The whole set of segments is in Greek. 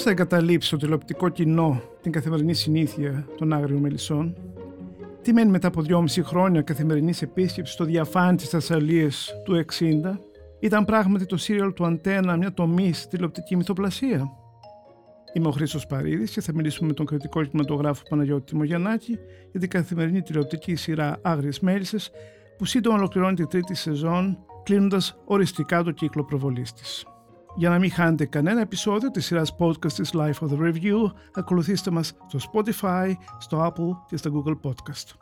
πώς θα εγκαταλείψει το τηλεοπτικό κοινό την καθημερινή συνήθεια των άγριων μελισσών; Τι μένει μετά από δυόμιση χρόνια καθημερινής επίσκεψης στο διαφάνι της Θεσσαλίας του 60. Ήταν πράγματι το σύριαλ του Αντένα μια τομή τηλεοπτική μυθοπλασία; Είμαι ο Χρήστος Παρίδης και θα μιλήσουμε με τον κριτικό κινηματογράφο Παναγιώτη Τιμογιαννάκη για την καθημερινή τηλεοπτική σειρά Άγριες Μέλισσες που σύντομα ολοκληρώνει τη τρίτη σεζόν κλείνοντας οριστικά το κύκλο προβολής της. Για να μην χάνετε κανένα επεισόδιο της σειράς podcast της Life of the Review, ακολουθήστε μας στο Spotify, στο Apple και στο Google Podcast.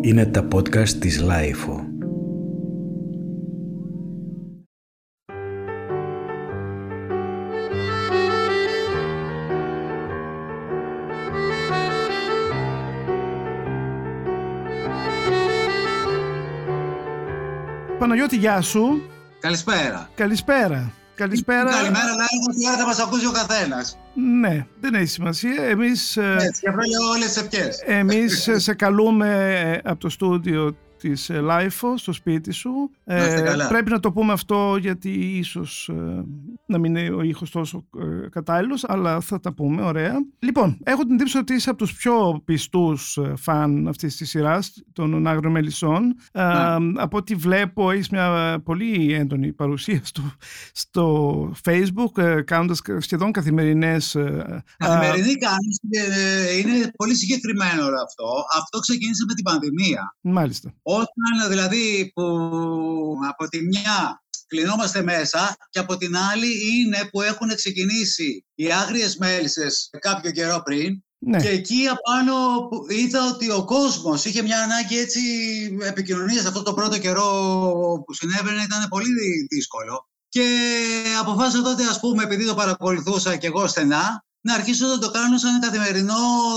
Είναι τα podcast της Life. Παναγιώτη, γεια σου. Καλησπέρα. Καλησπέρα. Καλησπέρα. Καλημέρα, ό,τι ώρα θα μας ακούσει ο καθένας. Ναι, δεν έχει σημασία. Εμείς. Έτσι, για όλες τις ευχές. Εμείς σε καλούμε από το στούντιο της LiFO στο σπίτι σου. Ε, πρέπει να το πούμε αυτό γιατί ίσως ε, να μην είναι ο ήχος τόσο ε, κατάλληλος, αλλά θα τα πούμε, ωραία. Λοιπόν, έχω την εντύπωση ότι είσαι από τους πιο πιστούς ε, φαν αυτής της σειράς, των Άγριων Μελισσών. Ε, ναι. από ό,τι βλέπω, έχεις μια πολύ έντονη παρουσία στο, στο Facebook, ε, κάνοντας σχεδόν καθημερινές... Καθημερινή κάνεις, είναι πολύ συγκεκριμένο αυτό. Αυτό ξεκίνησε με την πανδημία. Μάλιστα. Όταν δηλαδή που από τη μια κλεινόμαστε μέσα και από την άλλη είναι που έχουν ξεκινήσει οι άγριες μέλισσες κάποιο καιρό πριν ναι. και εκεί απάνω είδα ότι ο κόσμος είχε μια ανάγκη έτσι επικοινωνίας αυτό το πρώτο καιρό που συνέβαινε ήταν πολύ δύσκολο και αποφάσισα τότε ας πούμε επειδή το παρακολουθούσα και εγώ στενά να αρχίσω να το κάνω σαν καθημερινό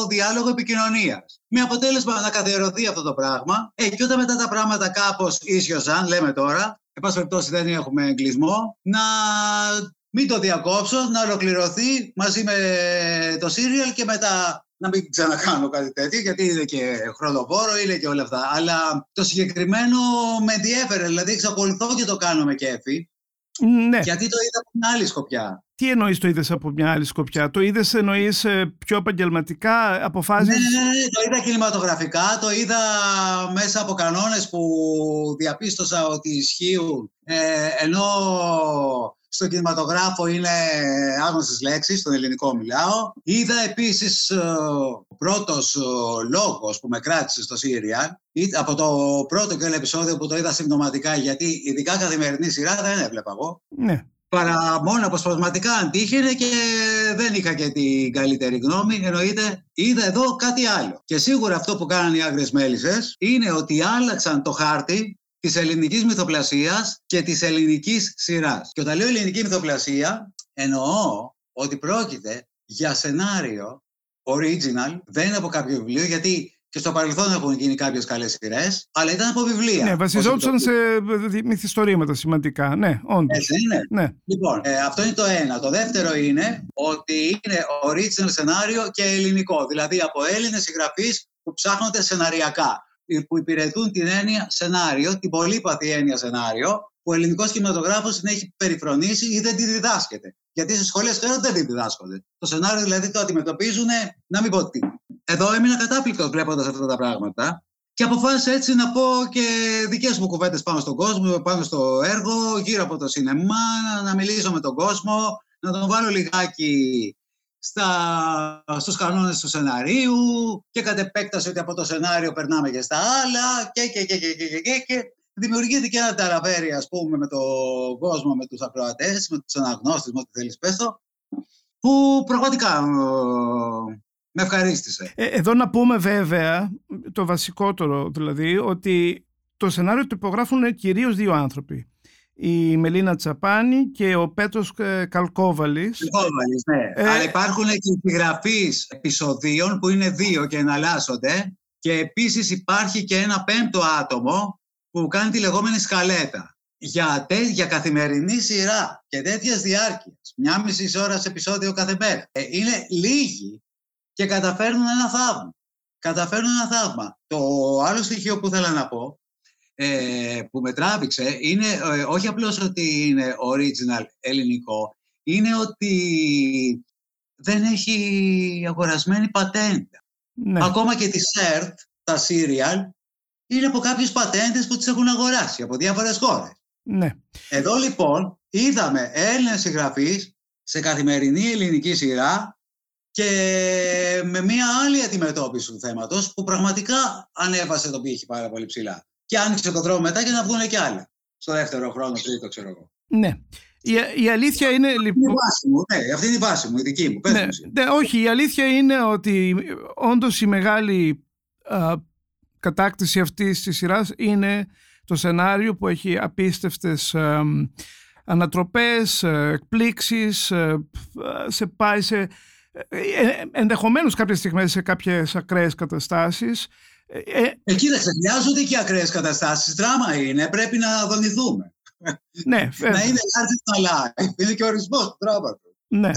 διάλογο επικοινωνίας. Με αποτέλεσμα να καθιερωθεί αυτό το πράγμα. Ε, και όταν μετά τα πράγματα κάπως ίσιοσαν, λέμε τώρα, εν πάση περιπτώσει δεν έχουμε εγκλισμό, να μην το διακόψω, να ολοκληρωθεί μαζί με το σύριαλ και μετά να μην ξανακάνω κάτι τέτοιο, γιατί είναι και χρονοβόρο, είναι και όλα αυτά. Αλλά το συγκεκριμένο με ενδιέφερε, δηλαδή εξακολουθώ και το κάνω με κέφι. Ναι. Γιατί το είδα από μια άλλη σκοπιά. Τι εννοείς το είδες από μια άλλη σκοπιά, Το είδες εννοείς ε, πιο επαγγελματικά, αποφάσεις; Ναι, ναι, ναι, το είδα κινηματογραφικά, το είδα μέσα από κανόνες που διαπίστωσα ότι ισχύουν. Ε, ενώ στο κινηματογράφο είναι άγνωστες λέξεις, στον ελληνικό μιλάω. Είδα επίσης ε, ο πρώτος λόγος που με κράτησε στο Σύριαν, από το πρώτο και επεισόδιο που το είδα συμπτωματικά, γιατί ειδικά καθημερινή σειρά δεν έβλεπα εγώ. Ναι παρά μόνο αποσπασματικά αντίχειρε και δεν είχα και την καλύτερη γνώμη. Εννοείται, είδα εδώ κάτι άλλο. Και σίγουρα αυτό που κάνανε οι άγριες μέλισσες είναι ότι άλλαξαν το χάρτη της ελληνικής μυθοπλασίας και της ελληνικής σειράς. Και όταν λέω ελληνική μυθοπλασία, εννοώ ότι πρόκειται για σενάριο original, δεν είναι από κάποιο βιβλίο, γιατί και στο παρελθόν έχουν γίνει κάποιες καλές σειρές, αλλά ήταν από βιβλία. Ναι, βασιζόντουσαν σε μυθιστορήματα σημαντικά. Ναι, όντως. Έτσι είναι. Ναι. Λοιπόν, ε, αυτό είναι το ένα. Το δεύτερο είναι ότι είναι original σενάριο και ελληνικό. Δηλαδή από Έλληνες συγγραφείς που ψάχνονται σεναριακά. Που υπηρετούν την έννοια σενάριο, την πολύπαθη έννοια σενάριο, που ο ελληνικός κινηματογράφος την έχει περιφρονήσει ή δεν τη διδάσκεται. Γιατί στι σχολές δεν τη διδάσκονται. Το σενάριο δηλαδή το αντιμετωπίζουν, να μην πω τι εδώ έμεινα κατάπληκτος βλέποντας αυτά τα πράγματα και αποφάσισα έτσι να πω και δικές μου κουβέντες πάνω στον κόσμο, πάνω στο έργο, γύρω από το σινεμά, να μιλήσω με τον κόσμο, να τον βάλω λιγάκι στα, στους κανόνες του σεναρίου και κατ' επέκταση ότι από το σενάριο περνάμε και στα άλλα και και και και και και, και. Δημιουργήθηκε ένα ταραβέρι ας πούμε με τον κόσμο, με τους ακροατές, με τους αναγνώστες, με ό,τι θέλεις πες που πραγματικά με ευχαρίστησε. Ε, εδώ να πούμε βέβαια το βασικότερο δηλαδή ότι το σενάριο το υπογράφουν κυρίως δύο άνθρωποι. Η Μελίνα Τσαπάνη και ο Πέτρος ε, Καλκόβαλης. Καλκόβαλης, ναι. Ε... Αλλά υπάρχουν και επιγραφείς επεισοδίων που είναι δύο και εναλλάσσονται και επίσης υπάρχει και ένα πέμπτο άτομο που κάνει τη λεγόμενη σκαλέτα. Για, τε, για καθημερινή σειρά και τέτοια διάρκεια, μια μισή ώρα επεισόδιο κάθε μέρα. Ε, είναι λίγοι και καταφέρνουν ένα θαύμα. Καταφέρνουν ένα θαύμα. Το άλλο στοιχείο που ήθελα να πω, ε, που με τράβηξε, είναι ε, όχι απλώς ότι είναι original ελληνικό, είναι ότι δεν έχει αγορασμένη πατέντα. Ναι. Ακόμα και τη ΣΕΡΤ, τα σύριαλ, είναι από κάποιες πατέντες που τις έχουν αγοράσει από διάφορες χώρες. Ναι. Εδώ λοιπόν είδαμε Έλληνες συγγραφείς σε καθημερινή ελληνική σειρά και με μια άλλη αντιμετώπιση του θέματος που πραγματικά ανέβασε τον πύχη πάρα πολύ ψηλά. Και άνοιξε τον δρόμο μετά για να βγουν και άλλα. Στο δεύτερο χρόνο, τρίτο ξέρω εγώ. Ναι. Η, η αλήθεια είναι Αυτή είναι η λοιπόν... βάση μου, ναι, αυτή είναι η βάση μου, η δική μου. Πες Ναι, μου εσύ. ναι, όχι, η αλήθεια είναι ότι όντως η μεγάλη α, κατάκτηση αυτής της σειράς είναι το σενάριο που έχει απίστευτες α, ανατροπές, ε, εκπλήξεις, ε, σε πάει σε, ε, ε, ενδεχομένως κάποιες στιγμές σε κάποιες ακραίες καταστάσεις. Ε, ε, Ε, κοίταξε, χρειάζονται και ακραίες καταστάσεις. Δράμα είναι, πρέπει να δονηθούμε. ναι, να βέβαια. είναι large than life. Είναι και ο ορισμός του δράματος. Ναι.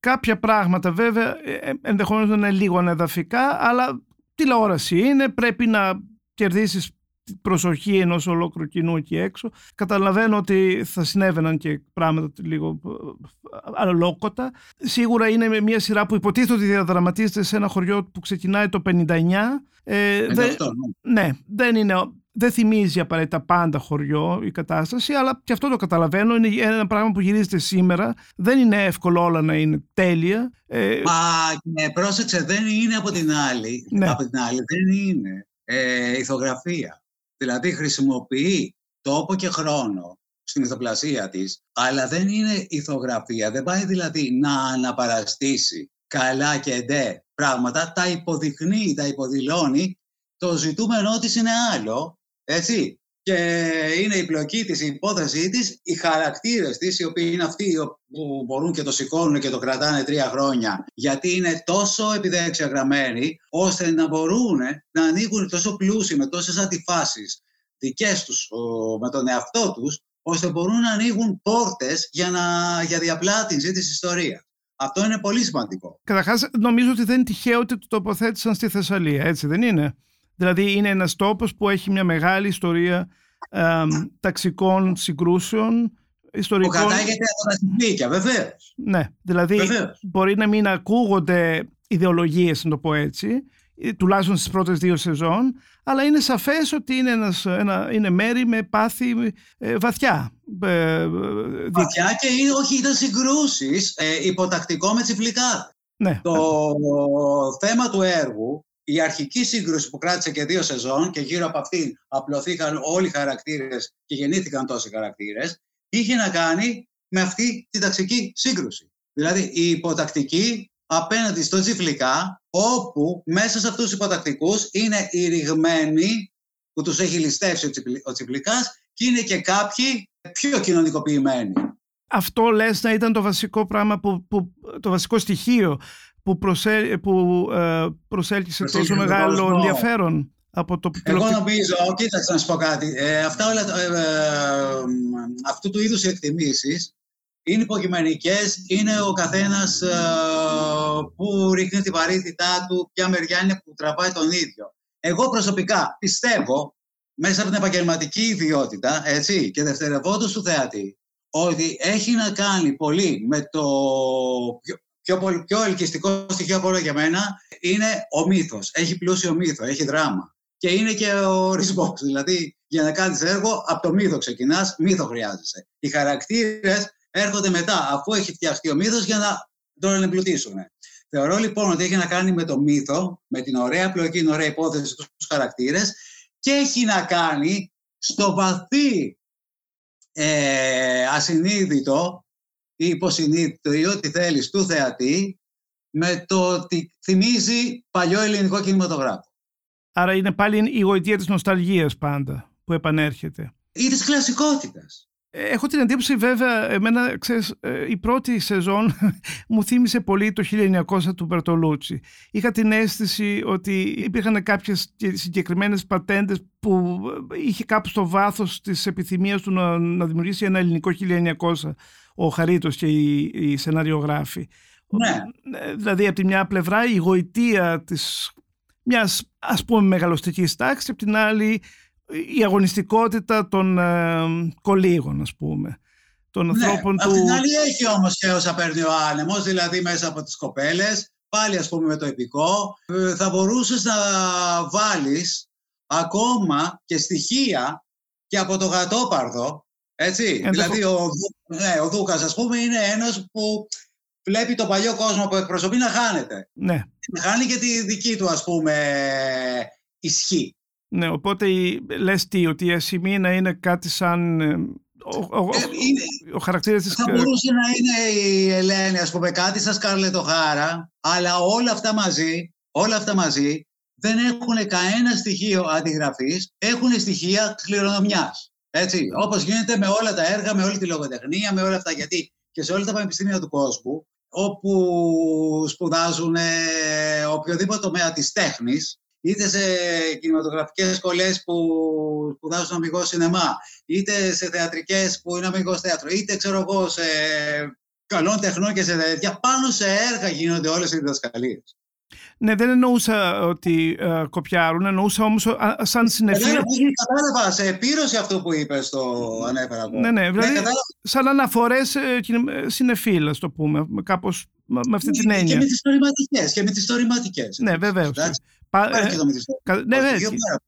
Κάποια πράγματα βέβαια ε, ε, ενδεχομένως να είναι λίγο ανεδαφικά, αλλά τηλεόραση είναι, πρέπει να κερδίσεις την προσοχή ενός ολόκληρου κοινού εκεί έξω. Καταλαβαίνω ότι θα συνέβαιναν και πράγματα λίγο ε, αλόκοτα. Σίγουρα είναι μια σειρά που υποτίθεται ότι διαδραματίζεται σε ένα χωριό που ξεκινάει το 59. Ε, δεν- αυτό, ναι. ναι, δεν είναι. Δεν θυμίζει απαραίτητα πάντα χωριό η κατάσταση, αλλά και αυτό το καταλαβαίνω. Είναι ένα πράγμα που γυρίζεται σήμερα. Δεν είναι εύκολο όλα να είναι τέλεια. Ε, Μα ναι, πρόσεξε, δεν είναι από την άλλη. Ναι. Από την άλλη δεν είναι ε, ηθογραφία. Δηλαδή χρησιμοποιεί τόπο και χρόνο στην ηθοπλασία της, αλλά δεν είναι ηθογραφία. Δεν πάει δηλαδή να αναπαραστήσει καλά και ντε πράγματα, τα υποδεικνύει, τα υποδηλώνει. Το ζητούμενό της είναι άλλο, έτσι. Και είναι η πλοκή της, η υπόθεσή της, οι χαρακτήρες της, οι οποίοι είναι αυτοί που μπορούν και το σηκώνουν και το κρατάνε τρία χρόνια, γιατί είναι τόσο επιδεξιαγραμμένοι, ώστε να μπορούν να ανοίγουν τόσο πλούσιοι με τόσες αντιφάσεις δικές τους ο, με τον εαυτό τους, ώστε μπορούν να ανοίγουν πόρτες για, να, για διαπλάτηση της ιστορίας. Αυτό είναι πολύ σημαντικό. Καταρχάς, νομίζω ότι δεν είναι τυχαίο ότι το τοποθέτησαν στη Θεσσαλία, έτσι δεν είναι; Δηλαδή, είναι ένας τόπος που έχει μια μεγάλη ιστορία ε, ταξικών συγκρούσεων, Ο ιστορικών. κατάγεται από τα συμπίκια, βεβαίως. Ναι, δηλαδή Βεβαίως. μπορεί να μην ακούγονται ιδεολογίες, να το πω έτσι, ε, τουλάχιστον στις πρώτες δύο σεζόν, αλλά είναι σαφές ότι είναι, ένας, ένα, είναι μέρη με πάθη ε, βαθιά. Ε, ε, δι- Βαθιά και ή- όχι, ήταν συγκρούσεις ε, υποτακτικό με τσιφλικά. ναι, Το θέμα του έργου, η αρχική σύγκρουση που κράτησε και δύο σεζόν και γύρω από αυτήν απλωθήκαν όλοι οι χαρακτήρες και γεννήθηκαν τόσοι χαρακτήρες, είχε να κάνει με αυτή την ταξική σύγκρουση. Δηλαδή η υποτακτική απέναντι στο τσιφλικά, όπου μέσα σε αυτούς τους υποτακτικούς είναι οι ρηγμένοι που τους έχει ληστεύσει ο, τσιπλι- ο τσιφλικάς και είναι και κάποιοι πιο κοινωνικοποιημένοι. αυτό λες να ήταν το βασικό πράγμα, που, που, το βασικό στοιχείο που, προσέ, που ε, προσέλκυσε τόσο Προσέλκυσε τον μεγάλο κόσμο. ενδιαφέρον από το Εγώ τηλεοπτικό- νομίζω, κοίταξε να σου πω κάτι, ε, αυτά όλα, ε, ε, αυτού του είδους οι εκτιμήσεις είναι υποκειμενικές, είναι ο καθένας ε, που ρίχνει την βαρύτητά του, ποια μεριά είναι που τραβάει τον ίδιο. Εγώ προσωπικά πιστεύω, μέσα από την επαγγελματική ιδιότητα, έτσι, και δευτερευόντως του θεατή, ότι έχει να κάνει πολύ με το πιο, πιο, πολύ- πιο ελκυστικό στοιχείο από όλα για μένα είναι ο μύθος. Έχει πλούσιο μύθο, έχει δράμα. Και είναι και ο ορισμός. Δηλαδή, για να κάνεις έργο, από το μύθο ξεκινάς, μύθο χρειάζεσαι. Οι χαρακτήρες έρχονται μετά, αφού έχει φτιαχτεί ο μύθος, για να τον εμπλουτίσουν. Θεωρώ λοιπόν ότι έχει να κάνει με το μύθο, με την ωραία πλοκή, την ωραία υπόθεση τους χαρακτήρες και έχει να κάνει στο βαθύ ε, ασυνείδητο ή υποσυνείδητο ή ό,τι θέλεις του θεατή με το ότι θυμίζει παλιό ελληνικό κινηματογράφο. Άρα είναι πάλι η γοητεία της νοσταλγίας πάντα που επανέρχεται. Ή της κλασικότητας. Έχω την εντύπωση βέβαια, εμένα, ξέρεις, ε, η πρώτη σεζόν μου θύμισε πολύ το 1900 του Μπερτολούτσι. Είχα την αίσθηση ότι υπήρχαν κάποιες και συγκεκριμένες πατέντες που ε, είχε κάπου στο βάθος της επιθυμίας του να, να δημιουργήσει ένα ελληνικό 1900 ο Χαρίτος και οι, οι σεναριογράφοι. Ναι. Ε, Δηλαδή από τη μια πλευρά η γοητεία της μιας ας πούμε μεγαλοστικής τάξης, από την άλλη η αγωνιστικότητα των ε, κολίγων ας πούμε. των Ναι, ανθρώπων απ' του... την άλλη έχει όμως και όσα παίρνει ο άνεμος, δηλαδή μέσα από τις κοπέλες, πάλι ας πούμε με το επικό, ε, θα μπορούσες να βάλεις ακόμα και στοιχεία και από το γατόπαρδο, έτσι. Ενδεχο- Δηλαδή ο, Δου- ναι, ο Δούκας ας πούμε είναι ένας που βλέπει το παλιό κόσμο που εκπροσωπεί να χάνεται. Ναι, Χάνει και τη δική του ας πούμε ισχύ. ναι, οπότε η- λες τι, ότι η Ασημίνα είναι κάτι σαν... ε, Ο, ο, ο, Ε, είναι- ο χαρακτήρας της... Θα μπορούσε να είναι η Ελένη, ας πούμε, κάτι σαν Σκάρλετ Οχάρα, αλλά όλα αυτά μαζί, όλα αυτά μαζί δεν έχουν κανένα στοιχείο αντιγραφής, έχουν στοιχεία κληρονομιάς. Έτσι, όπως γίνεται με όλα τα έργα, με όλη τη λογοτεχνία, με όλα αυτά. Γιατί και σε όλα τα πανεπιστήμια του κόσμου, όπου σπουδάζουν ε, οποιοδήποτε τομέα της τέχνης, είτε σε κινηματογραφικές σχολές που σπουδάζουν αμυγός σινεμά, είτε σε θεατρικές που είναι αμυγός θέατρος, είτε ξέρω εγώ σε καλών τεχνών και σε τέτοια, πάνω σε έργα γίνονται όλες οι διδασκαλίες. Ναι, δεν εννοούσα ότι ε, κοπιάρουν, εννοούσα όμως α, σαν συνεφίλ, Κατάλαβα, κατάλαβα σε επίρρωση αυτό που είπες το ανέφερα εγώ. Ναι, ναι, δηλαδή κατάλαβα. σαν αναφορές ε, κινη- ε, συνεφίλ, ας το πούμε, με κάπως με με αυτή την Και έννοια. με τις τορηματικές, και με τις τορηματικές. Ναι, βεβαίως. Εντάξει. Πα- Υπάρχει ε, και το μυθιστορηματικό κα- ναι, ναι, στοιχείο κυ- πάρα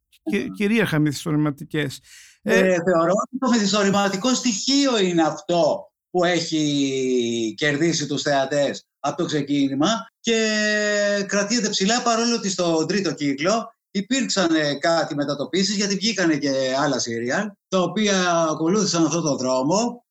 κυ- κυρίαρχα μυθιστορηματικές. Ε, Ε, θεωρώ ότι το μυθιστορηματικό στοιχείο είναι αυτό που έχει κερδίσει τους θεατές από το ξεκίνημα και κρατιέται ψηλά παρόλο ότι στο τρίτο κύκλο υπήρξαν ε, κάτι μετατοπίσεις γιατί βγήκαν και άλλα σύριαλ τα οποία ακολούθησαν αυτόν τον δρόμο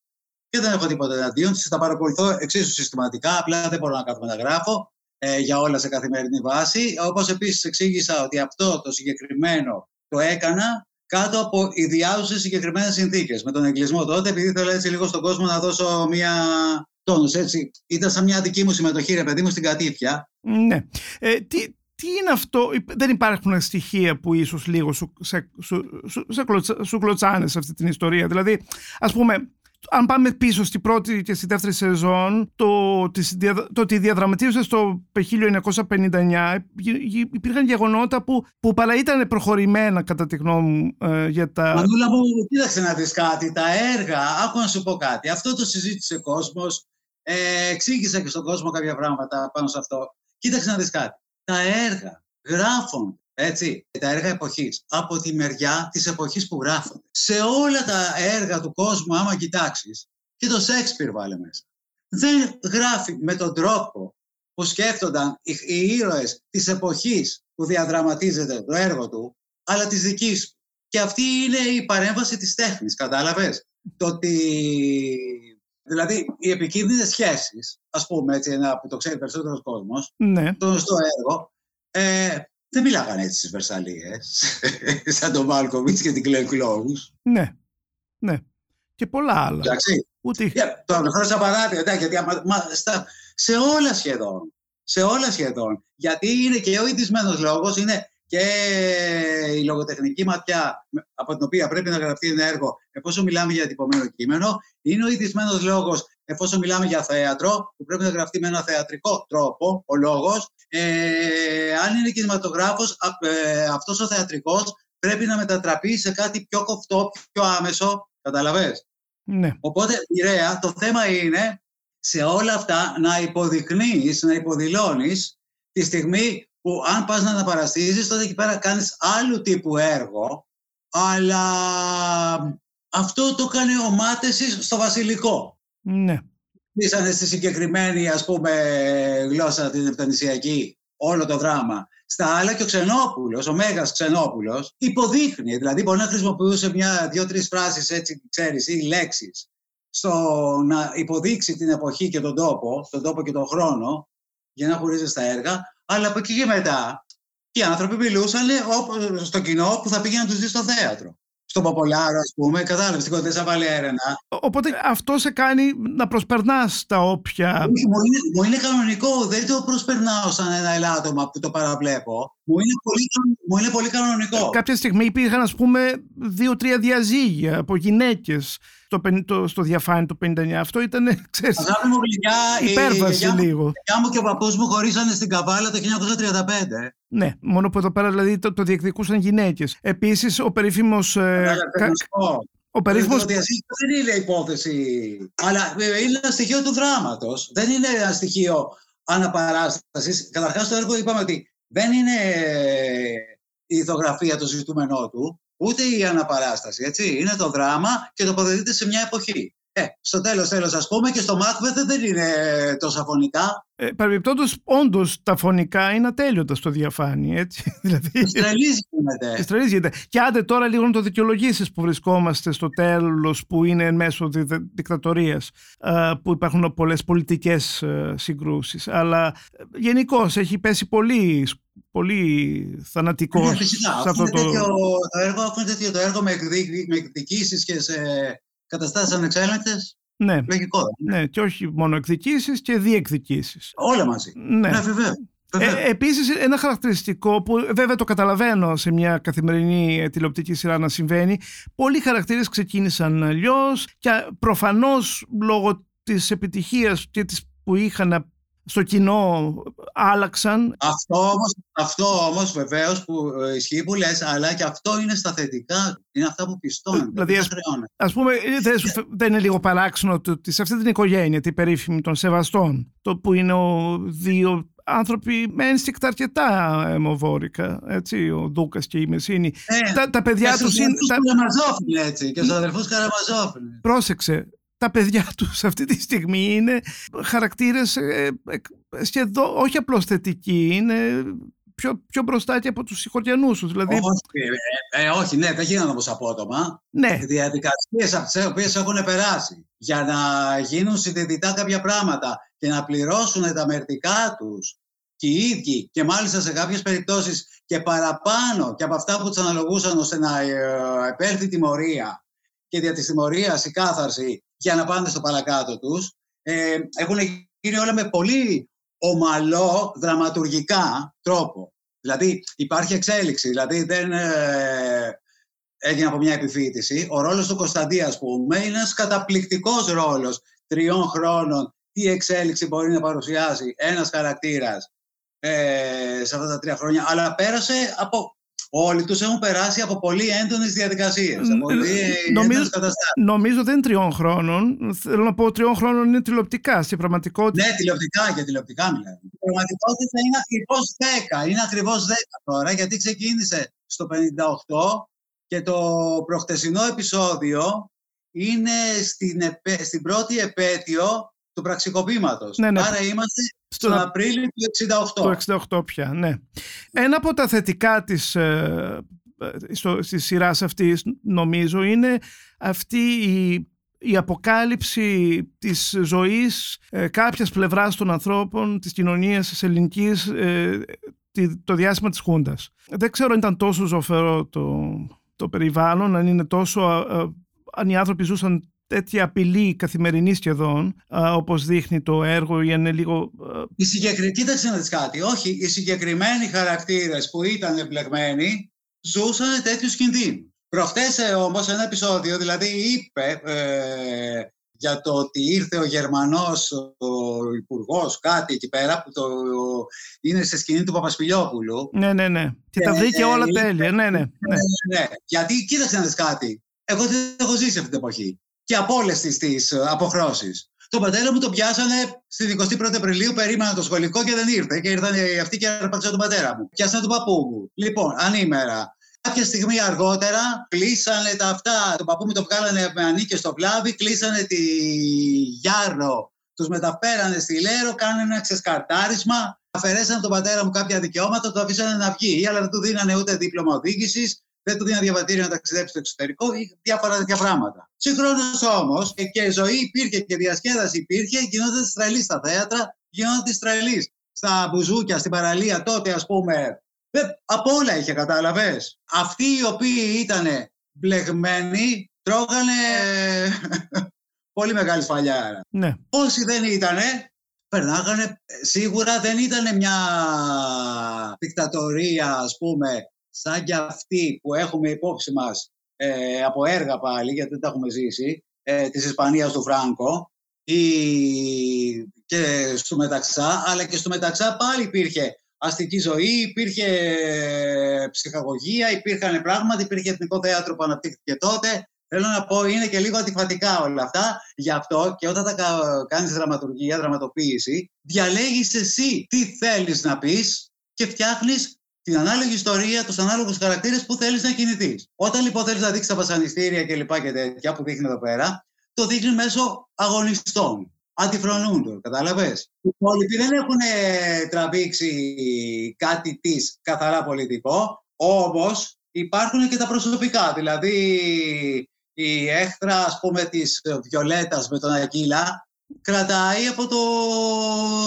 και δεν έχω τίποτα εναντίον τους, τα παρακολουθώ εξίσου συστηματικά, απλά δεν μπορώ να κάθομαι να γράφω ε, για όλα σε καθημερινή βάση. Όπως επίσης εξήγησα ότι αυτό το συγκεκριμένο το έκανα κάτω από ιδιάζουσες συγκεκριμένες συνθήκες. Με τον εγκλισμό τότε, επειδή ήθελα έτσι λίγο στον κόσμο να δώσω μια τόνωση. Έτσι. Ήταν σαν μια δική μου συμμετοχή, ρε παιδί μου, στην κατήφια. ναι. Ε, τι, τι είναι αυτό, Υπ- δεν υπάρχουν στοιχεία που ίσως λίγο σου, σε, σου, σου, σε κλωτσα- σου κλωτσάνε σε αυτή την ιστορία; Δηλαδή, ας πούμε, αν πάμε πίσω στη πρώτη και στη δεύτερη σεζόν, το, της δια- το ότι διαδραματίζεται στο 1959, γι- γι- υπήρχαν γεγονότα που, που παρά ήταν προχωρημένα κατά τη γνώμη μου ε, για τα... Μανούλα μου, κοίταξε να δεις κάτι. Τα έργα, άκου να σου πω κάτι. Αυτό το συζήτησε ο κόσμος. Ε, εξήγησα και στον κόσμο κάποια πράγματα πάνω σε αυτό. Κοίταξε να δεις κάτι. Τα έργα γράφονται, έτσι, τα έργα εποχής, από τη μεριά της εποχής που γράφονται. Σε όλα τα έργα του κόσμου, άμα κοιτάξεις, και το Σέξπιρ βάλε μέσα, δεν γράφει με τον τρόπο που σκέφτονταν οι, οι ήρωες της εποχής που διαδραματίζεται το έργο του, αλλά της δικής του. Και αυτή είναι η παρέμβαση της τέχνης, κατάλαβες; Το ότι, δηλαδή, οι επικίνδυνες σχέσεις, ας πούμε έτσι, ένα που το ξέρει περισσότερος κόσμος, Ναι, το στο έργο, ε, δεν μιλάγανε έτσι στις Βερσαλίες, σαν τον Μάλκοβιτς και την Κλέν Κλόους. ναι, ναι. Και πολλά άλλα. Εντάξει. Ούτε... Yeah, το αναφέρω σαν παράδειγμα, εντάξει, γιατί άμα- μα, στα, σε όλα σχεδόν. Σε όλα σχεδόν. Γιατί είναι και ο ειδισμένος λόγος, είναι και η λογοτεχνική ματιά με- από την οποία πρέπει να γραφτεί ένα έργο εφόσον μιλάμε για τυπωμένο κείμενο, είναι ο ειδισμένος λόγος εφόσον μιλάμε για θέατρο που πρέπει να γραφτεί με ένα θεατρικό τρόπο ο λόγος. Ε, αν είναι κινηματογράφος, α- ε, αυτός ο θεατρικός πρέπει να μετατραπεί σε κάτι πιο κοφτό, πιο άμεσο, καταλαβες; Ναι, Οπότε, μοιραία, το θέμα είναι σε όλα αυτά να υποδεικνύεις, να υποδηλώνεις τη στιγμή που αν πας να αναπαραστήσεις, τότε εκεί πέρα κάνεις άλλου τύπου έργο, αλλά αυτό το έκανε ο Μάτεσης στο Βασιλικό. ναι. Ήσανε στη συγκεκριμένη, ας πούμε, γλώσσα την επτανησιακή, όλο το δράμα. Στα άλλα και ο Ξενόπουλος, ο Μέγας Ξενόπουλος, υποδείχνει. Δηλαδή μπορεί να χρησιμοποιούσε μια, δύο-τρεις φράσεις έτσι, ξέρεις, ή λέξεις, στο να υποδείξει την εποχή και τον τόπο, τον τόπο και τον χρόνο, για να χωρίζεις στα έργα, αλλά από εκεί και μετά οι άνθρωποι μιλούσαν όπως στο κοινό που θα πήγαινε να τους δει στο θέατρο. Στον Ποπολάρο, ας πούμε, κατάλαβες, στην Κοντέσα Βαλέρενα. Οπότε αυτό σε κάνει να προσπερνάς τα όποια... Όχι, μου είναι, μου είναι κανονικό. Δεν το προσπερνάω σαν ένα ελάττωμα που το παραβλέπω. Μου είναι πολύ, μου είναι πολύ κανονικό. Κάποια στιγμή υπήρχαν ας πούμε δύο-τρία διαζύγια από γυναίκες στο, πεν- το- στο διαφάνει του 59. Αυτό ήταν, ξέρεις, Αγάπη μου γλυκιά, η υπέρβαση γιαγιά μου- λίγο. η γιαγιά μου και ο παππούς μου χωρίσανε στην Καβάλα το 1935. Ναι, μόνο που εδώ πέρα δηλαδή το, το διεκδικούσαν γυναίκες. Επίσης ο περίφημος... ε, Καλά, κα- θέλω να σου πω. Ο περίφημος... Το διαζύγιο δεν είναι υπόθεση, αλλά ε, είναι ένα στοιχείο του δράματος. Δεν είναι ένα στοιχείο αναπαράστασης. Καταρχάς το έργο είπαμε ότι δεν είναι η ηθογραφία το ζητούμενό του, ούτε η αναπαράσταση, έτσι. Είναι το δράμα και τοποθετείται σε μια εποχή. Ε, στο τέλος, τέλος, ας πούμε, και στο Μάκβεθ δεν είναι τόσα φωνικά. Ε, Παρεμπιπτόντως, όντως, τα φωνικά είναι ατέλειωτα στο διαφάνει, έτσι. δηλαδή, Στρελής γίνεται. Και άντε τώρα λίγο να το δικαιολογήσεις που βρισκόμαστε στο τέλος, που είναι μέσω δι, δικτατορίας, που υπάρχουν πολλές πολιτικές ε, συγκρούσεις. Αλλά ε, γενικώ έχει πέσει πολύ πολύ θανατικός ναι, σε αυτό το... Τέτοιο, το έργο, αυτό τέτοιο το έργο με, εκδικήσεις και σε καταστάσεις ανεξέλεγκτες. Ναι. Λογικό. Ναι, και όχι μόνο εκδικήσεις και διεκδικήσεις. Όλα μαζί. Ναι, ναι βεβαίω. Ε, επίσης ένα χαρακτηριστικό που βέβαια το καταλαβαίνω σε μια καθημερινή τηλεοπτική σειρά να συμβαίνει πολλοί χαρακτήρες ξεκίνησαν αλλιώς και προφανώς λόγω της επιτυχίας και της που είχαν στο κοινό άλλαξαν. Αυτό όμως, αυτό όμως βεβαίως που ε, ισχύει που λες, αλλά και αυτό είναι στα θετικά, είναι αυτά που πιστώνουν. Δηλαδή, ας, ας πούμε, δεν, δεν είναι λίγο παράξενο ότι σε αυτή την οικογένεια, την περίφημη των Σεβαστών, το που είναι ο δύο άνθρωποι με ένστικτα αρκετά αιμοβόρικα, έτσι, ο Δούκας και η Μεσίνη. Ε, τα, τα παιδιά τους είναι... Τα... έτσι, και στους αδερφούς Καραμαζόφιλ. Πρόσεξε, τα παιδιά τους αυτή τη στιγμή είναι χαρακτήρες ε, ε, σχεδόν, όχι απλώς θετικοί, είναι πιο, πιο μπροστά και από τους συγχωριανούς τους. Δηλαδή... Όχι, ε, ε, όχι, ναι, δεν γίνανε όμως απότομα. Ναι. Οι διαδικασίες από τις οποίες έχουν περάσει για να γίνουν συνειδητά κάποια πράγματα και να πληρώσουν τα μερτικά τους και οι ίδιοι και μάλιστα σε κάποιες περιπτώσεις και παραπάνω και από αυτά που τους αναλογούσαν ώστε να επέλθει τιμωρία και δια της τιμωρίας η κάθαρση για να πάνε στο παρακάτω τους. Ε, έχουν γίνει όλα με πολύ ομαλό δραματουργικά τρόπο. Δηλαδή υπάρχει εξέλιξη, δηλαδή δεν ε, έγινε από μια επιφύτηση. Ο ρόλος του Κωνσταντή, ας πούμε, είναι ένας καταπληκτικός ρόλος τριών χρόνων. Τι εξέλιξη μπορεί να παρουσιάσει ένας χαρακτήρας ε, σε αυτά τα τρία χρόνια. Αλλά πέρασε από Όλοι τους έχουν περάσει από πολύ έντονες διαδικασίες, από πολύ νομίζω, νομίζω δεν είναι τριών χρόνων. Θέλω να πω τριών χρόνων είναι τηλεοπτικά. Στην πραγματικότητα... Ναι, τηλεοπτικά και τηλεοπτικά μιλάμε. Η πραγματικότητα είναι ακριβώς 10. Είναι ακριβώς 10 τώρα, γιατί ξεκίνησε στο 58 και το προχτεσινό επεισόδιο είναι στην, στην πρώτη επέτειο του πραξικοπήματος. Ναι, ναι. Άρα είμαστε στον στο Απρίλιο του 68. Το 68 πια, ναι. Ένα από τα θετικά της, ε, ε στο, της σειράς αυτής νομίζω είναι αυτή η, η αποκάλυψη της ζωής ε, κάποιας πλευράς των ανθρώπων της κοινωνίας της ελληνικής ε, το διάστημα της Χούντας. Δεν ξέρω αν ήταν τόσο ζωφερό το, το περιβάλλον, αν είναι τόσο αν οι άνθρωποι ζούσαν τέτοια απειλή καθημερινή σχεδόν, όπως δείχνει το έργο ή είναι λίγο... Η συγκεκρι... Κοίταξε να δεις κάτι. Όχι, οι συγκεκριμένοι χαρακτήρες που ήταν εμπλεγμένοι ζούσαν τέτοιου κινδύνου. Προχτές ε, όμως ένα επεισόδιο, δηλαδή είπε ε, για το ότι ήρθε ο Γερμανός ο υπουργό κάτι εκεί πέρα που το, είναι σε σκηνή του Παπασπιλιόπουλου. Ναι, ναι, ναι. Και τα βρήκε ε, όλα τέλεια. Ναι, ναι, ναι. ναι, ναι. Γιατί κοίταξε να δεις κάτι. Εγώ δεν έχω ζήσει αυτή την εποχή και από όλες τις αποχρώσεις. Τον πατέρα μου τον πιάσανε στην 21η Απριλίου, περίμενα το σχολικό και δεν ήρθε. Και ήρθαν αυτοί και άρπαξαν τον πατέρα μου. Πιάσανε τον παππού μου. Λοιπόν, ανήμερα. Κάποια στιγμή αργότερα κλείσανε τα αυτά. Τον παππού μου το βγάλανε με ανήκε στο πλάβι, κλείσανε τη Γιάρρο. Τους μεταφέρανε στη Λέρο, κάνανε ένα ξεσκαρτάρισμα. Αφαιρέσανε τον πατέρα μου κάποια δικαιώματα, το αφήσανε να βγει. Αλλά δεν του δίνανε ούτε δίπλωμα οδήγησης, δεν του δίνανε διαβατήριο να ταξιδέψει στο εξωτερικό ή διάφορα τέτοια πράγματα. Συγχρόνως όμως και ζωή υπήρχε και διασκέδαση υπήρχε, γινόταν τρελή στα θέατρα, γινόταν τρελή στα μπουζούκια, στην παραλία τότε, ας πούμε. Από όλα είχε, κατάλαβες. Αυτοί οι οποίοι ήταν μπλεγμένοι τρώγανε πολύ μεγάλη σφαλιά. Ναι. Όσοι δεν ήταν, περνάγανε. Σίγουρα δεν ήταν μια δικτατορία, ας πούμε, σαν και αυτή που έχουμε υπόψη μας ε, από έργα πάλι, γιατί δεν τα έχουμε ζήσει, ε, της Ισπανίας του Φράγκο ή και στο Μεταξά, αλλά και στο Μεταξά πάλι υπήρχε αστική ζωή, υπήρχε ψυχαγωγία, υπήρχαν πράγματα, υπήρχε εθνικό θέατρο που αναπτύχθηκε τότε, Θέλω να πω, είναι και λίγο αντιφατικά όλα αυτά. Γι' αυτό και όταν τα κάνεις δραματουργία, δραματοποίηση, διαλέγεις εσύ τι θέλεις να πεις και φτιάχνεις την ανάλογη ιστορία, τους ανάλογους χαρακτήρες που θέλεις να κινηθείς. Όταν λοιπόν θέλεις να δείξεις τα βασανιστήρια και λοιπά και τέτοια που δείχνει εδώ πέρα, το δείχνει μέσω αγωνιστών. Αντιφρονούνται, κατάλαβες; Οι υπόλοιποι δεν έχουν τραβήξει κάτι της καθαρά πολιτικό, όμως υπάρχουν και τα προσωπικά. Δηλαδή η έχθρα ας πούμε της Βιολέτας με τον Ακύλα κρατάει από το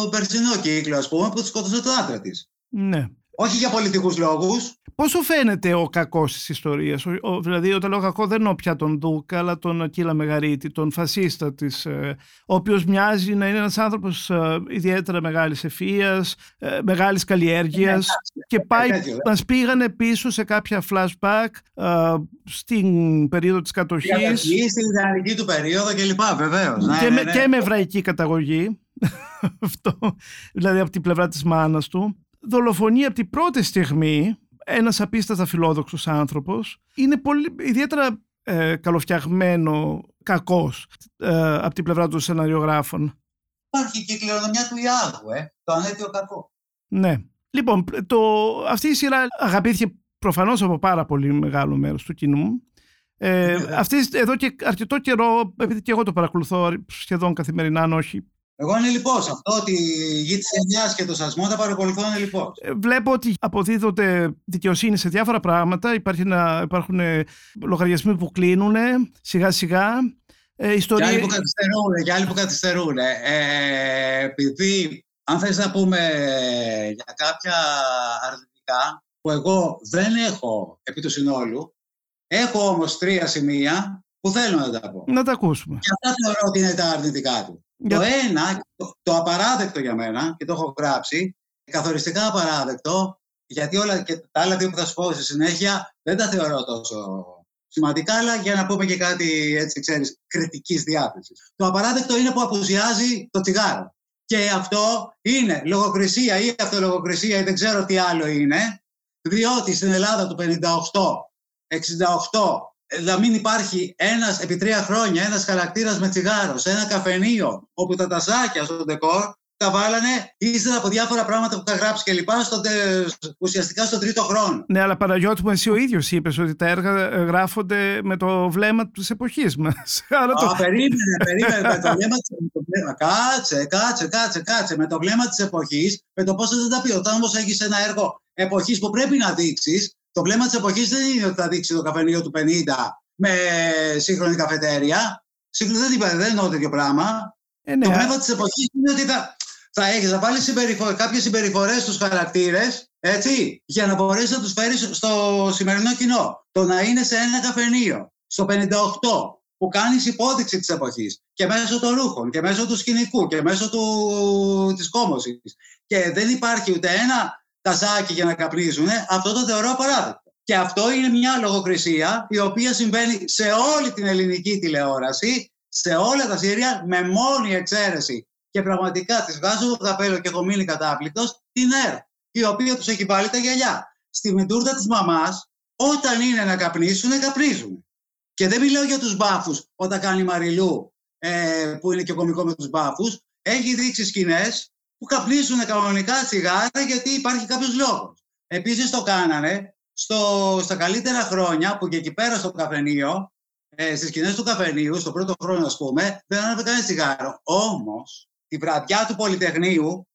περσινό κύκλο ας πούμε που σκότωσε το άντρα της. Ναι. Όχι για πολιτικούς λόγους, Πόσο φαίνεται ο κακός της ιστορίας, δηλαδή όταν λέω κακό δεν εννοώ πια τον Δούκα, αλλά τον Ακύλα Μεγαρίτη, τον φασίστα της, ε, ο οποίος μοιάζει να είναι ένας άνθρωπος ε, ιδιαίτερα μεγάλης ευφυα, ε, μεγάλης καλλιέργειας Ναι, και πάει, τέτοιο, μας πήγανε πίσω σε κάποια flashback στην περίοδο της κατοχής. καταρχή, στην ιδανική του περίοδο κλπ. Βεβαίως. Ναι, και, ναι, με, ναι. και με εβραϊκή καταγωγή. Αυτό, δηλαδή από την πλευρά της μάνας του. Δολοφονεί από την πρώτη στιγμή ένας απίστατα φιλόδοξος άνθρωπος. Είναι πολύ, ιδιαίτερα ε, καλοφτιαγμένο κακός ε, από την πλευρά των σεναριογράφων. Υπάρχει και η κληρονομιά του Ιάγου, ε, το ανέτειο κακός. Ναι. Λοιπόν, το, αυτή η σειρά αγαπήθηκε προφανώς από πάρα πολύ μεγάλο μέρος του κοινού. Ε, Ναι. αυτής εδώ και αρκετό καιρό, επειδή και εγώ το παρακολουθώ σχεδόν καθημερινά, αν όχι Εγώ είναι λοιπόν σε αυτό ότι η γη της Εννιάς και το σασμό τα παρακολουθώ είναι λοιπόν. Ε, Βλέπω ότι αποδίδονται δικαιοσύνη σε διάφορα πράγματα. Υπάρχει να, υπάρχουν ε, λογαριασμοί που κλείνουν σιγά σιγά. Ε, Και ιστορία... άλλοι που καθυστερούν, και άλλοι που καθυστερούν. Ε, επειδή, αν θες να πούμε για κάποια αρνητικά, που εγώ δεν έχω επί του συνόλου, έχω όμως τρία σημεία που θέλω να τα πω. Να τα ακούσουμε. Και αυτά θεωρώ ότι είναι τα αρνητικά του. Για- Το ένα, το, το απαράδεκτο για μένα, και το έχω γράψει, καθοριστικά απαράδεκτο, γιατί όλα και τα άλλα δύο που θα σου πω στη συνέχεια δεν τα θεωρώ τόσο σημαντικά, αλλά για να πούμε και κάτι έτσι, ξέρεις, κριτικής διάθεσης. Το απαράδεκτο είναι που απουσιάζει το τσιγάρο. Και αυτό είναι λογοκρισία ή αυτολογοκρισία ή δεν ξέρω τι άλλο είναι, διότι στην Ελλάδα του 58, 68, ε, να μην υπάρχει ένας επί τρία χρόνια ένας χαρακτήρας με τσιγάρος σε ένα καφενείο όπου τα τασάκια στο ντεκόρ τα βάλανε ύστερα από διάφορα πράγματα που είχα γράψει και λοιπά στο, τε- ουσιαστικά στον τρίτο χρόνο. Ναι, αλλά Παναγιώτη μου, εσύ ο ίδιος είπες ότι τα έργα ε, γράφονται με το βλέμμα της εποχής μας. Άρα το. Α, περίμενε, περίμενε. με το βλέμμα της, με το βλέμμα- Κάτσε, κάτσε, κάτσε, κάτσε. Με το βλέμμα της εποχής, με το πώς θα δεν τα πει. Όταν όμως έχεις ένα έργο εποχής που πρέπει να δείξεις, το βλέμμα της εποχής δεν είναι ότι θα δείξει το καφενείο του 50 με σύγχρονη καφετέρια. Σύγχρονη δεν είπα, δεν εννοώ τέτοιο πράγμα. Ε, ναι, Το πνεύμα της εποχής είναι ότι θα, θα έχεις να βάλεις συμπεριφο... κάποιες συμπεριφορές στους χαρακτήρες, έτσι, για να μπορέσεις να τους φέρεις στο σημερινό κοινό. Το να είναι σε ένα καφενείο, στο 58, που κάνεις υπόδειξη της εποχής και μέσω των ρούχων και μέσω του σκηνικού και μέσω του... της κόμωσης. Και δεν υπάρχει ούτε ένα τασάκι για να καπνίζουν, αυτό το θεωρώ απαράδεκτο. Και αυτό είναι μια λογοκρισία η οποία συμβαίνει σε όλη την ελληνική τηλεόραση σε όλα τα σύρια με μόνη εξαίρεση και πραγματικά τη βγάζω το καπέλο και έχω μείνει κατάπληκτος την ΕΡ, η οποία τους έχει βάλει τα γυαλιά. Στη μεντούρδα της μαμάς, όταν είναι να καπνίσουν, καπνίζουν. Και δεν μιλάω για τους μπάφους όταν κάνει Μαριλού, ε, που είναι και κωμικό με τους μπάφους. Έχει δείξει σκηνές που καπνίζουν κανονικά τσιγάρα γιατί υπάρχει κάποιος λόγος. Επίσης το κάνανε στο, στα καλύτερα χρόνια που και εκεί πέρα στο καφενείο ε, στις σκηνές του καφενείου, στο πρώτο χρόνο, ας πούμε, δεν άναβε κανένα τσιγάρο. Όμως, τη βραδιά του Πολυτεχνείου,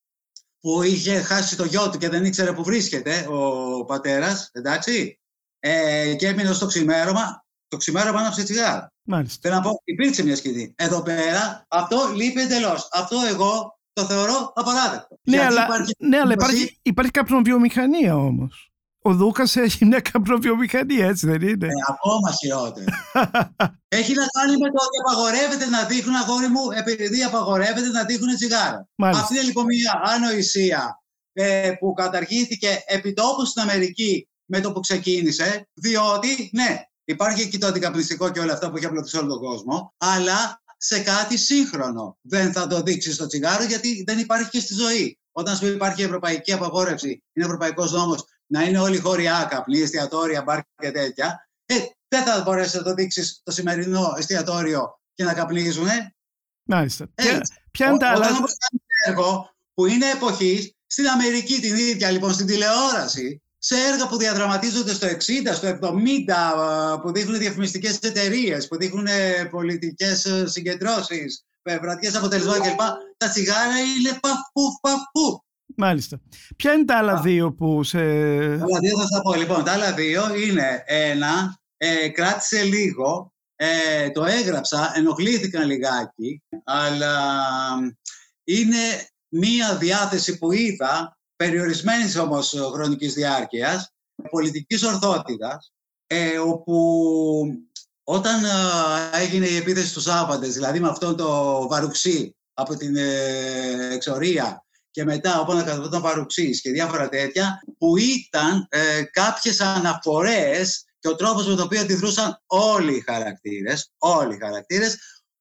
που είχε χάσει το γιο του και δεν ήξερε που βρίσκεται ο πατέρας, εντάξει, ε, και έμεινε στο ξημέρωμα, το ξημέρωμα άναψε τσιγάρο. Μάλιστα. Θέλω να πω, υπήρξε μια σκηνή. Εδώ πέρα, αυτό λείπει εντελώς. Αυτό εγώ το θεωρώ απαράδεκτο. Ναι, Γιατί αλλά, υπάρχει ναι, αλλά σύμβαση- υπάρχει, υπάρχει καπνοβιομηχανία όμως. Ο Δούκας έχει μια καπνοβιομηχανία, έτσι δεν είναι; Ε, ακόμα χειρότερο. Έχει να κάνει με το ότι απαγορεύεται να δείχνουν, αγόρι μου, επειδή απαγορεύεται να δείχνουν τσιγάρα. Μάλιστα. Αυτή είναι λοιπόν μια ανοησία ε, που καταργήθηκε επιτόπου στην Αμερική με το που ξεκίνησε, διότι, ναι, υπάρχει και το αντικαπνιστικό και όλα αυτά που έχει απλωθεί σε όλο τον κόσμο, αλλά σε κάτι σύγχρονο. Δεν θα το δείξεις στο τσιγάρο γιατί δεν υπάρχει και στη ζωή. Όταν σου υπάρχει ευρωπαϊκή απαγόρευση, είναι ευρωπαϊκός νόμος, να είναι όλοι οι χώροι άκαπνοι, εστιατόρια, μπαρ και τέτοια, ε, δεν θα μπορέσεις να το δείξεις το σημερινό εστιατόριο και να καπνίζουν. Μάλιστα. Ποια, ποια είναι τα άλλα. Όταν έργο που είναι εποχής, στην Αμερική την ίδια λοιπόν, στην τηλεόραση, σε έργα που διαδραματίζονται στο 60, στο 70, που δείχνουν διαφημιστικές εταιρείες, που δείχνουν ε, πολιτικές ε, συγκεντρώσεις, ε, βραδιές αποτελεσμάτων κλπ. Τα τσιγάρα είναι παφού, παφού. Μάλιστα. Ποια είναι τα άλλα δύο που σε... Τα άλλα δύο θα σας πω. Λοιπόν, τα άλλα δύο είναι ένα, ε, κράτησε λίγο, ε, το έγραψα, ενοχλήθηκαν λιγάκι, αλλά είναι μία διάθεση που είδα περιορισμένης όμως χρονικής διάρκειας, πολιτικής ορθότητας, ε, όπου όταν ε, έγινε η επίθεση του Σάββαντες, δηλαδή με αυτόν το βαρουξί από την ε, εξορία και μετά από να τον βαρουξής και διάφορα τέτοια, που ήταν ε, κάποιες αναφορές και ο τρόπος με τον οποίο αντιδρούσαν όλοι οι χαρακτήρες, όλοι οι χαρακτήρες,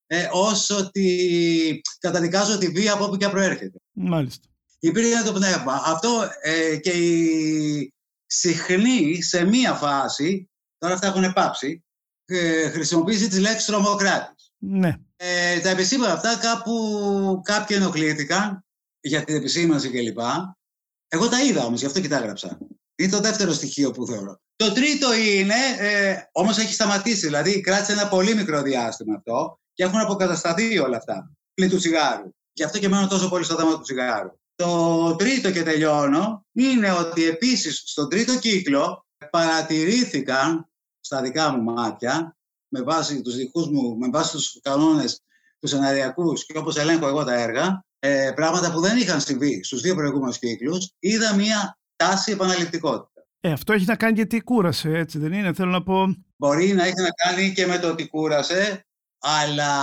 ε, όσο ότι καταδικάζω τη βία από όπου και προέρχεται. Μάλιστα υπήρχε το πνεύμα. Αυτό ε, και η συχνή σε μία φάση, τώρα αυτά έχουν πάψει, ε, χρησιμοποίηση της λέξης τρομοκράτης. Ναι. Ε, τα επισήμανα αυτά κάπου κάποιοι ενοχλήθηκαν για την επισήμανση κλπ. Εγώ τα είδα όμως, γι' αυτό και τα έγραψα. Είναι το δεύτερο στοιχείο που θεωρώ. Το τρίτο είναι, ε, όμως έχει σταματήσει, δηλαδή κράτησε ένα πολύ μικρό διάστημα αυτό και έχουν αποκατασταθεί όλα αυτά πλην του τσιγάρου. Γι' αυτό και μένω τόσο πολύ στο θέμα του τσιγάρου. Το τρίτο και τελειώνω είναι ότι επίσης στον τρίτο κύκλο παρατηρήθηκαν στα δικά μου μάτια με βάση τους δικούς μου, με βάση τους κανόνες του σεναριακούς και όπως ελέγχω εγώ τα έργα, ε, πράγματα που δεν είχαν συμβεί στους δύο προηγούμενους κύκλους, είδα μία τάση επαναληπτικότητα. Ε, αυτό έχει να κάνει γιατί κούρασε, έτσι δεν είναι, θέλω να πω. Μπορεί να έχει να κάνει και με το ότι κούρασε, αλλά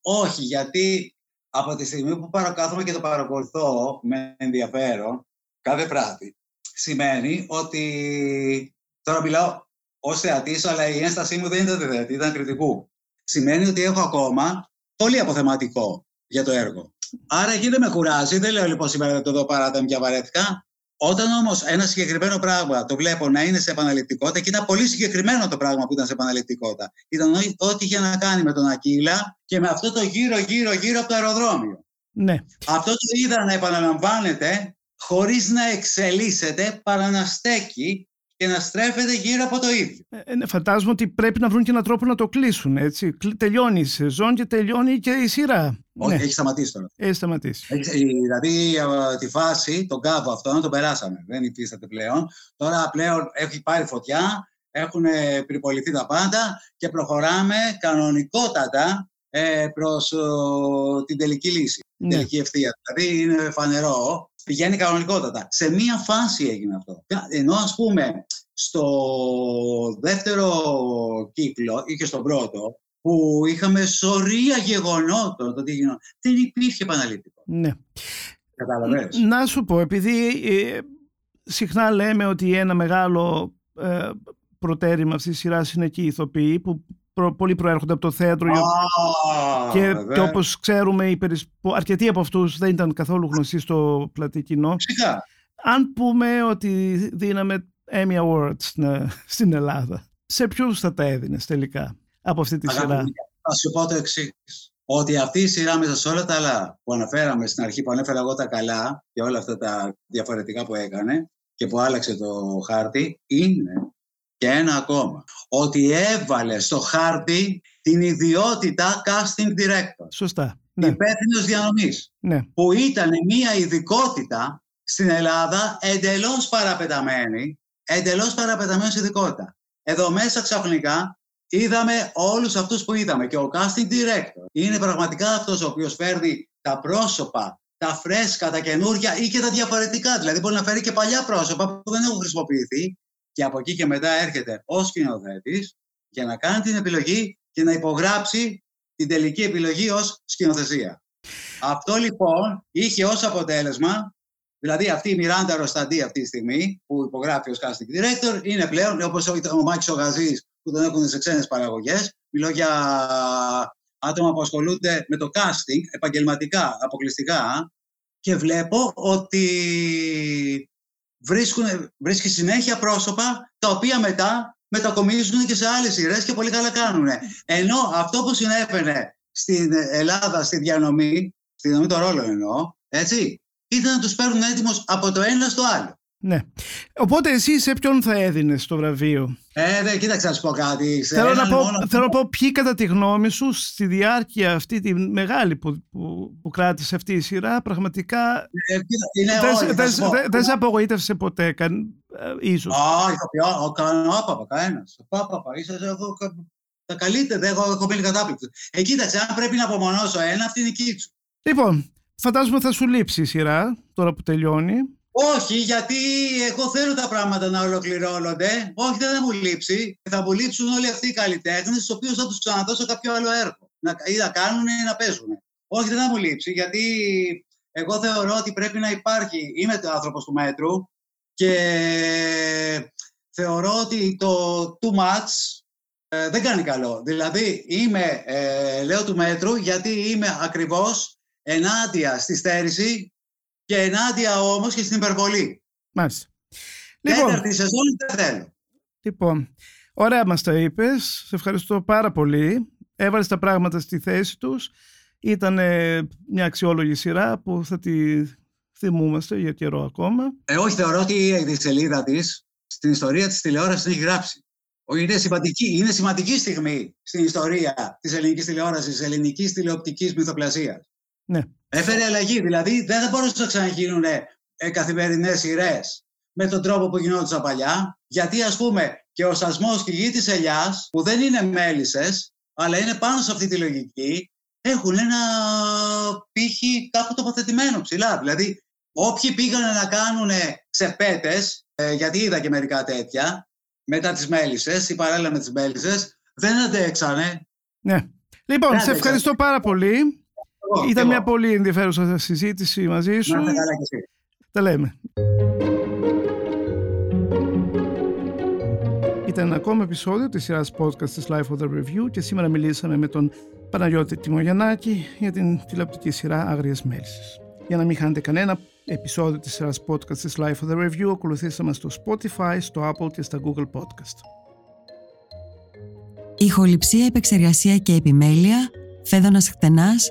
όχι, γιατί από τη στιγμή που παρακάθομαι και το παρακολουθώ με ενδιαφέρον κάθε βράδυ, σημαίνει ότι τώρα μιλάω ως θεατής, αλλά η ένστασή μου δεν ήταν θεατή, ήταν κριτικού. Σημαίνει ότι έχω ακόμα πολύ αποθεματικό για το έργο. Άρα εκεί δεν με κουράζει. Δεν λέω λοιπόν σήμερα να το δω παράτα και βαρέθηκα. Όταν όμως ένα συγκεκριμένο πράγμα το βλέπω να είναι σε επαναληπτικότητα, και ήταν πολύ συγκεκριμένο το πράγμα που ήταν σε επαναληπτικότητα, ήταν ό,τι είχε να κάνει με τον Ακύλα και με αυτό το γύρω-γύρω-γύρω από το αεροδρόμιο. Ναι. Αυτό το είδα να επαναλαμβάνεται χωρίς να εξελίσσεται παρά να στέκει και να στρέφεται γύρω από το ίδιο. Ε, ναι, φαντάζομαι ότι πρέπει να βρουν και έναν τρόπο να το κλείσουν. Έτσι. Τελειώνει η σεζόν και τελειώνει και η σειρά. Όχι, ναι. έχει σταματήσει τώρα. Έχει σταματήσει. Έχει, δηλαδή τη φάση, τον κάβο αυτό, τον περάσαμε. Δεν υφίσταται πλέον. Τώρα πλέον έχει πάρει φωτιά, έχουν περιποληθεί τα πάντα και προχωράμε κανονικότατα ε, προς την τελική λύση, ναι. την τελική ευθεία. Δηλαδή είναι φανερό, πηγαίνει κανονικότατα. Σε μία φάση έγινε αυτό. Ενώ ας πούμε στο δεύτερο κύκλο ή και στον πρώτο, που είχαμε σωρία γεγονότων, το τι δεν υπήρχε επαναληπτικό. Ναι. Καταλαβαίνεις. Να σου πω, επειδή ε, συχνά λέμε ότι ένα μεγάλο ε, προτέρημα αυτής της σειράς είναι και οι ηθοποιοί που προ, πολλοί προέρχονται από το θέατρο ah, και, και όπως ξέρουμε οι αρκετοί από αυτούς δεν ήταν καθόλου γνωστοί στο πλατή κοινό. Φυσικά. Αν πούμε ότι δίναμε Emmy Awards στην Ελλάδα, σε ποιους θα τα έδινες τελικά από αυτή τη σειρά; Θα σου πω το εξής. Ότι αυτή η σειρά μέσα σε όλα τα άλλα που αναφέραμε στην αρχή, που ανέφερα εγώ τα καλά και όλα αυτά τα διαφορετικά που έκανε και που άλλαξε το χάρτη, είναι και ένα ακόμα. Ότι έβαλε στο χάρτη την ιδιότητα casting director. Σωστά. Ναι. Υπεύθυνος διανομής. Ναι. Που ήταν μια ειδικότητα στην Ελλάδα εντελώς παραπεταμένη, εντελώς παραπεταμένη ειδικότητα. Εδώ μέσα ξαφνικά είδαμε όλους αυτούς που είδαμε και ο casting director είναι πραγματικά αυτός ο οποίος φέρνει τα πρόσωπα, τα φρέσκα, τα καινούργια ή και τα διαφορετικά. Δηλαδή μπορεί να φέρει και παλιά πρόσωπα που δεν έχουν χρησιμοποιηθεί και από εκεί και μετά έρχεται ο σκηνοθέτης για να κάνει την επιλογή και να υπογράψει την τελική επιλογή ως σκηνοθεσία. Αυτό λοιπόν είχε ως αποτέλεσμα, δηλαδή αυτή η Μιράντα Ροσταντή αυτή τη στιγμή που υπογράφει ως casting director είναι πλέον όπως ο Μάκης ο Γαζής που δεν έχουν σε ξένες παραγωγές. Μιλώ για άτομα που ασχολούνται με το casting επαγγελματικά, αποκλειστικά και βλέπω ότι βρίσκουν, βρίσκει συνέχεια πρόσωπα τα οποία μετά μετακομίζουν και σε άλλες σειρές και πολύ καλά κάνουν. Ενώ αυτό που συνέβαινε στην Ελλάδα στη διανομή, στη διανομή των ρόλων εννοώ, έτσι, ήταν να τους παίρνουν έτοιμος από το ένα στο άλλο. Ναι. Οπότε εσύ σε ποιον θα έδινες το βραβείο; Ε, δεν κοίταξε να σου πω κάτι. Θέλω να, πω, μόνο... θέλω να πω ποιοι κατά τη γνώμη σου στη διάρκεια αυτή τη μεγάλη που, που, που κράτησε αυτή η σειρά πραγματικά ε, είναι δεν δε, σε απογοήτευσε ποτέ καν, ε, ίσως. Όχι, ο κανένας, κανένας. Πάπαπα, είσαι εγώ τα καλύτερα, έχω, έχω μείνει κατάπληκτος. Ε, κοίταξε, αν πρέπει να απομονώσω ένα, αυτή είναι η Κίτσου. Λοιπόν, φαντάζομαι θα σου λείψει η σειρά τώρα που τελειώνει. Όχι, γιατί εγώ θέλω τα πράγματα να ολοκληρώνονται. Όχι, δεν θα μου λείψει. Θα μου λείψουν όλοι αυτοί οι καλλιτέχνες, του οποίους θα τους ξαναδώσω κάποιο άλλο έργο. Να, ή να κάνουν ή να παίζουν. Όχι, δεν θα μου λείψει, γιατί εγώ θεωρώ ότι πρέπει να υπάρχει. Είμαι το άνθρωπος του μέτρου και θεωρώ ότι το too much ε, δεν κάνει καλό. Δηλαδή, είμαι, ε, λέω του μέτρου, γιατί είμαι ακριβώς ενάντια στη στέρηση και ενάντια όμως και στην υπερβολή. Μάλιστα. Λοιπόν, Τέταρτη σεζόν δεν θέλω. Λοιπόν, ωραία μας τα είπες. Σε ευχαριστώ πάρα πολύ. Έβαλες τα πράγματα στη θέση τους. Ήταν μια αξιόλογη σειρά που θα τη θυμούμαστε για καιρό ακόμα. Ε, όχι, θεωρώ ότι η σελίδα της στην ιστορία της τηλεόρασης έχει γράψει. Είναι σημαντική, είναι σημαντική στιγμή στην ιστορία της ελληνικής τηλεόρασης, της ελληνικής τηλεοπτικής μυθοπλασίας. Ναι. Έφερε αλλαγή. Δηλαδή δεν θα μπορούσαν να ξαναγίνουν ε, καθημερινές σειρές με τον τρόπο που γινόντουσαν παλιά. Γιατί ας πούμε και ο σασμό και η γη της ελιάς, που δεν είναι μέλισσες, αλλά είναι πάνω σε αυτή τη λογική, έχουν ένα πύχη κάπου τοποθετημένο ψηλά. Δηλαδή, όποιοι πήγαν να κάνουν ξεπέτες, ε, γιατί είδα και μερικά τέτοια, μετά τις μέλισσες ή παράλληλα με τις μέλισσες, δεν αντέξανε. Ναι. Λοιπόν, σε ευχαριστώ πάρα πολύ. Ήταν μια πολύ ενδιαφέρουσα συζήτηση μαζί σου. Να καλά και εσύ. Τα λέμε. Ήταν ένα ακόμα επεισόδιο της σειράς podcast της Life of the Review και σήμερα μιλήσαμε με τον Παναγιώτη Τιμογιαννάκη για την τηλεοπτική σειρά Άγριες Μέλισσες. Για να μην χάνετε κανένα επεισόδιο της σειράς podcast της LiFO The Review, ακολουθήστε μας στο Spotify, στο Apple και στα Google Podcast. Ηχοληψία, επεξεργασία και επιμέλεια, Φαίδωνας Κτενάς